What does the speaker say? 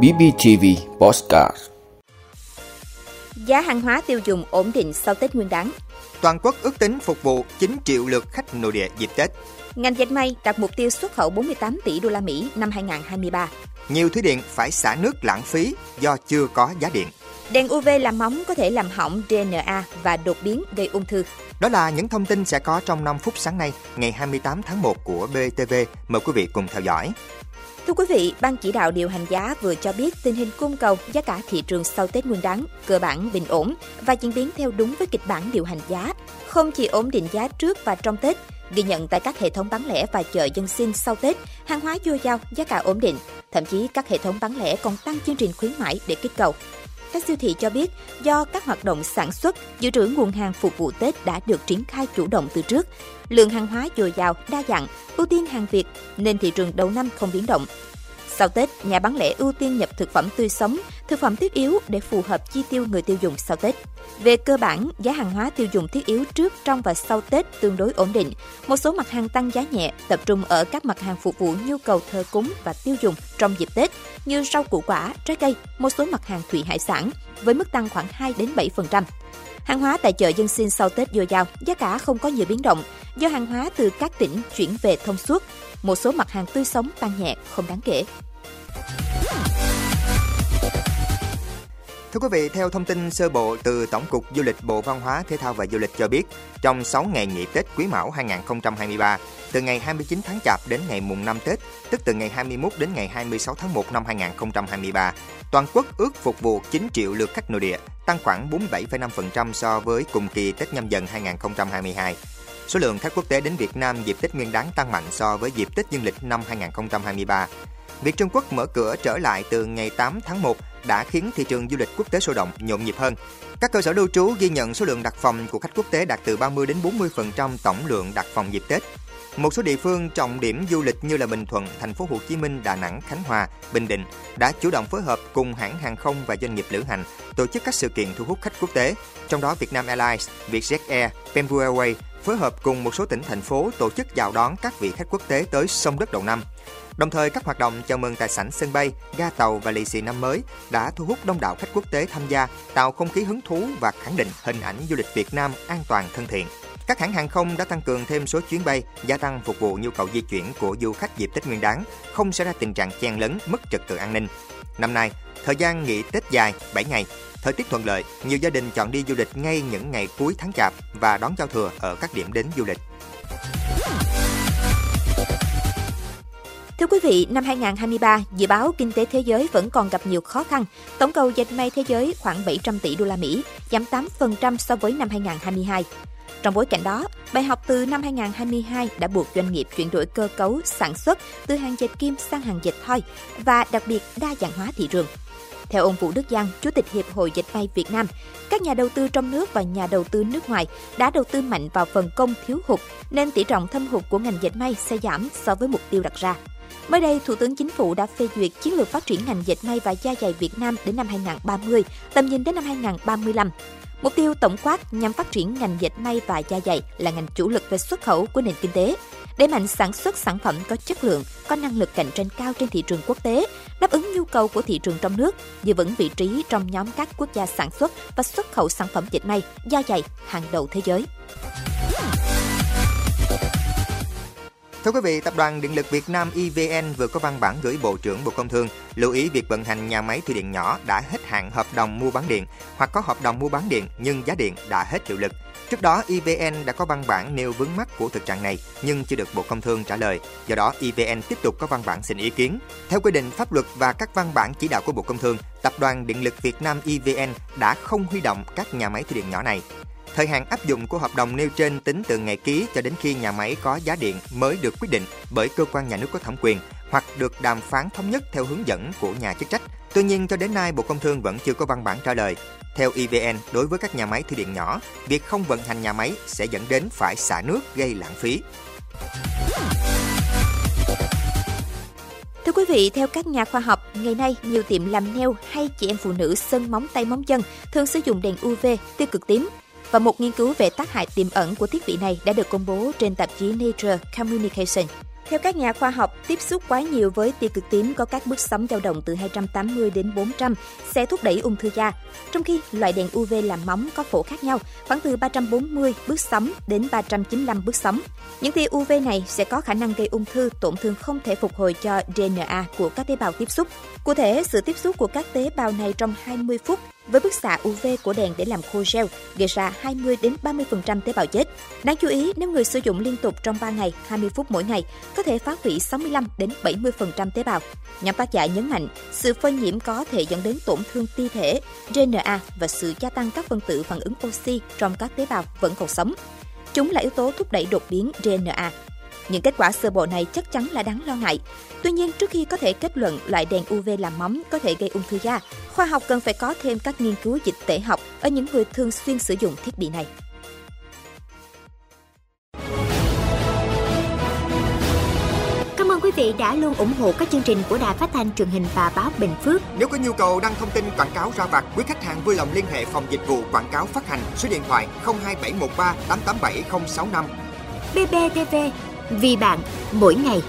BBTV Postcard Giá hàng hóa tiêu dùng ổn định sau Tết Nguyên đán. Toàn quốc ước tính phục vụ 9 triệu lượt khách nội địa dịp Tết. Ngành dệt may đặt mục tiêu xuất khẩu 48 tỷ đô la Mỹ năm 2023. Nhiều thủy điện phải xả nước lãng phí do chưa có giá điện. Đèn UV làm móng có thể làm hỏng DNA và đột biến gây ung thư. Đó là những thông tin sẽ có trong 5 phút sáng nay, ngày 28 tháng 1 của BTV. Mời quý vị cùng theo dõi. Thưa quý vị, Ban chỉ đạo điều hành giá vừa cho biết tình hình cung cầu, giá cả thị trường sau Tết Nguyên đán cơ bản bình ổn và diễn biến theo đúng với kịch bản điều hành giá, không chỉ ổn định giá trước và trong Tết, ghi nhận tại các hệ thống bán lẻ và chợ dân sinh sau Tết, hàng hóa dồi dào, giá cả ổn định, thậm chí các hệ thống bán lẻ còn tăng chương trình khuyến mãi để kích cầu. Các siêu thị cho biết, do các hoạt động sản xuất, dự trữ nguồn hàng phục vụ Tết đã được triển khai chủ động từ trước. Lượng hàng hóa dồi dào, đa dạng, ưu tiên hàng Việt nên thị trường đầu năm không biến động. Sau Tết, nhà bán lẻ ưu tiên nhập thực phẩm tươi sống, thực phẩm thiết yếu để phù hợp chi tiêu người tiêu dùng sau Tết. Về cơ bản, giá hàng hóa tiêu dùng thiết yếu trước, trong và sau Tết tương đối ổn định. Một số mặt hàng tăng giá nhẹ, tập trung ở các mặt hàng phục vụ nhu cầu thờ cúng và tiêu dùng trong dịp Tết như rau củ quả, trái cây, một số mặt hàng thủy hải sản với mức tăng khoảng 2 đến 7%. Hàng hóa tại chợ dân sinh sau Tết dồi dào, giá cả không có nhiều biến động do hàng hóa từ các tỉnh chuyển về thông suốt. Một số mặt hàng tươi sống tăng nhẹ không đáng kể. Thưa quý vị, theo thông tin sơ bộ từ Tổng cục Du lịch Bộ Văn hóa, Thể thao và Du lịch cho biết, trong 6 ngày nghỉ Tết Quý Mão 2023, từ ngày 29 tháng Chạp đến ngày mùng 5 Tết, tức từ ngày 21 đến ngày 26 tháng 1 năm 2023, toàn quốc ước phục vụ 9 triệu lượt khách nội địa, tăng khoảng 47,5% so với cùng kỳ Tết nhâm dần 2022. Số lượng khách quốc tế đến Việt Nam dịp Tết Nguyên đán tăng mạnh so với dịp Tết Dương lịch năm 2023. Việc Trung Quốc mở cửa trở lại từ ngày 8 tháng 1 đã khiến thị trường du lịch quốc tế sôi động, nhộn nhịp hơn. Các cơ sở lưu trú ghi nhận số lượng đặt phòng của khách quốc tế đạt từ 30 đến 40% tổng lượng đặt phòng dịp Tết. Một số địa phương trọng điểm du lịch như là Bình Thuận, Thành phố Hồ Chí Minh, Đà Nẵng, Khánh Hòa, Bình Định đã chủ động phối hợp cùng hãng hàng không và doanh nghiệp lữ hành tổ chức các sự kiện thu hút khách quốc tế. Trong đó Vietnam Airlines, Vietjet Air, Bamboo Airways phối hợp cùng một số tỉnh thành phố tổ chức chào đón các vị khách quốc tế tới sông đất đầu năm. Đồng thời, các hoạt động chào mừng tại sảnh sân bay, ga tàu và lì xì năm mới đã thu hút đông đảo khách quốc tế tham gia, tạo không khí hứng thú và khẳng định hình ảnh du lịch Việt Nam an toàn thân thiện. Các hãng hàng không đã tăng cường thêm số chuyến bay, gia tăng phục vụ nhu cầu di chuyển của du khách dịp Tết Nguyên đán, không xảy ra tình trạng chen lấn, mất trật tự an ninh. Năm nay, thời gian nghỉ Tết dài 7 ngày, thời tiết thuận lợi, nhiều gia đình chọn đi du lịch ngay những ngày cuối tháng Chạp và đón giao thừa ở các điểm đến du lịch. Thưa quý vị, năm 2023, dự báo kinh tế thế giới vẫn còn gặp nhiều khó khăn. Tổng cầu dệt may thế giới khoảng 700 tỷ đô la Mỹ, giảm 8% so với năm 2022. Trong bối cảnh đó, bài học từ năm 2022 đã buộc doanh nghiệp chuyển đổi cơ cấu sản xuất từ hàng dệt kim sang hàng dệt thoi và đặc biệt đa dạng hóa thị trường. Theo ông Vũ Đức Giang, Chủ tịch Hiệp hội Dệt may Việt Nam, các nhà đầu tư trong nước và nhà đầu tư nước ngoài đã đầu tư mạnh vào phần công thiếu hụt, nên tỷ trọng thâm hụt của ngành dệt may sẽ giảm so với mục tiêu đặt ra. Mới đây, Thủ tướng Chính phủ đã phê duyệt chiến lược phát triển ngành dệt may và da dày Việt Nam đến năm 2030, tầm nhìn đến năm 2035. Mục tiêu tổng quát nhằm phát triển ngành dệt may và da dày là ngành chủ lực về xuất khẩu của nền kinh tế, đẩy mạnh sản xuất sản phẩm có chất lượng, có năng lực cạnh tranh cao trên thị trường quốc tế, đáp ứng nhu cầu của thị trường trong nước, giữ vững vị trí trong nhóm các quốc gia sản xuất và xuất khẩu sản phẩm dệt may, da dày hàng đầu thế giới. Thưa quý vị, Tập đoàn Điện lực Việt Nam EVN vừa có văn bản gửi Bộ trưởng Bộ Công Thương lưu ý việc vận hành nhà máy thủy điện nhỏ đã hết hạn hợp đồng mua bán điện hoặc có hợp đồng mua bán điện nhưng giá điện đã hết hiệu lực. Trước đó, EVN đã có văn bản nêu vướng mắt của thực trạng này nhưng chưa được Bộ Công Thương trả lời. Do đó, EVN tiếp tục có văn bản xin ý kiến. Theo quy định pháp luật và các văn bản chỉ đạo của Bộ Công Thương, Tập đoàn Điện lực Việt Nam EVN đã không huy động các nhà máy thủy điện nhỏ này. Thời hạn áp dụng của hợp đồng nêu trên tính từ ngày ký cho đến khi nhà máy có giá điện mới được quyết định bởi cơ quan nhà nước có thẩm quyền hoặc được đàm phán thống nhất theo hướng dẫn của nhà chức trách. Tuy nhiên, cho đến nay, Bộ Công Thương vẫn chưa có văn bản trả lời. Theo EVN, đối với các nhà máy thủy điện nhỏ, việc không vận hành nhà máy sẽ dẫn đến phải xả nước gây lãng phí. Thưa quý vị, theo các nhà khoa học, ngày nay nhiều tiệm làm nail hay chị em phụ nữ sơn móng tay móng chân thường sử dụng đèn UV tiêu cực tím và một nghiên cứu về tác hại tiềm ẩn của thiết bị này đã được công bố trên tạp chí Nature Communication. Theo các nhà khoa học, tiếp xúc quá nhiều với tia cực tím có các bước sóng dao động từ 280 đến 400 sẽ thúc đẩy ung thư da. Trong khi loại đèn UV làm móng có phổ khác nhau, khoảng từ 340 bước sóng đến 395 bước sóng. Những tia UV này sẽ có khả năng gây ung thư, tổn thương không thể phục hồi cho DNA của các tế bào tiếp xúc. Cụ thể, sự tiếp xúc của các tế bào này trong 20 phút với bức xạ UV của đèn để làm khô gel gây ra 20 đến 30% tế bào chết. Đáng chú ý, nếu người sử dụng liên tục trong 3 ngày, 20 phút mỗi ngày, có thể phá hủy 65 đến 70% tế bào. Nhóm tác giả nhấn mạnh, sự phơi nhiễm có thể dẫn đến tổn thương ti thể, DNA và sự gia tăng các phân tử phản ứng oxy trong các tế bào vẫn còn sống. Chúng là yếu tố thúc đẩy đột biến DNA. Những kết quả sơ bộ này chắc chắn là đáng lo ngại. Tuy nhiên, trước khi có thể kết luận loại đèn UV làm móng có thể gây ung thư da, khoa học cần phải có thêm các nghiên cứu dịch tễ học ở những người thường xuyên sử dụng thiết bị này. Cảm ơn quý vị đã luôn ủng hộ các chương trình của Đài Phát thanh truyền hình và báo Bình Phước. Nếu có nhu cầu đăng thông tin quảng cáo ra vặt, quý khách hàng vui lòng liên hệ phòng dịch vụ quảng cáo phát hành số điện thoại 02713 887065. BBTV, vì bạn, mỗi ngày.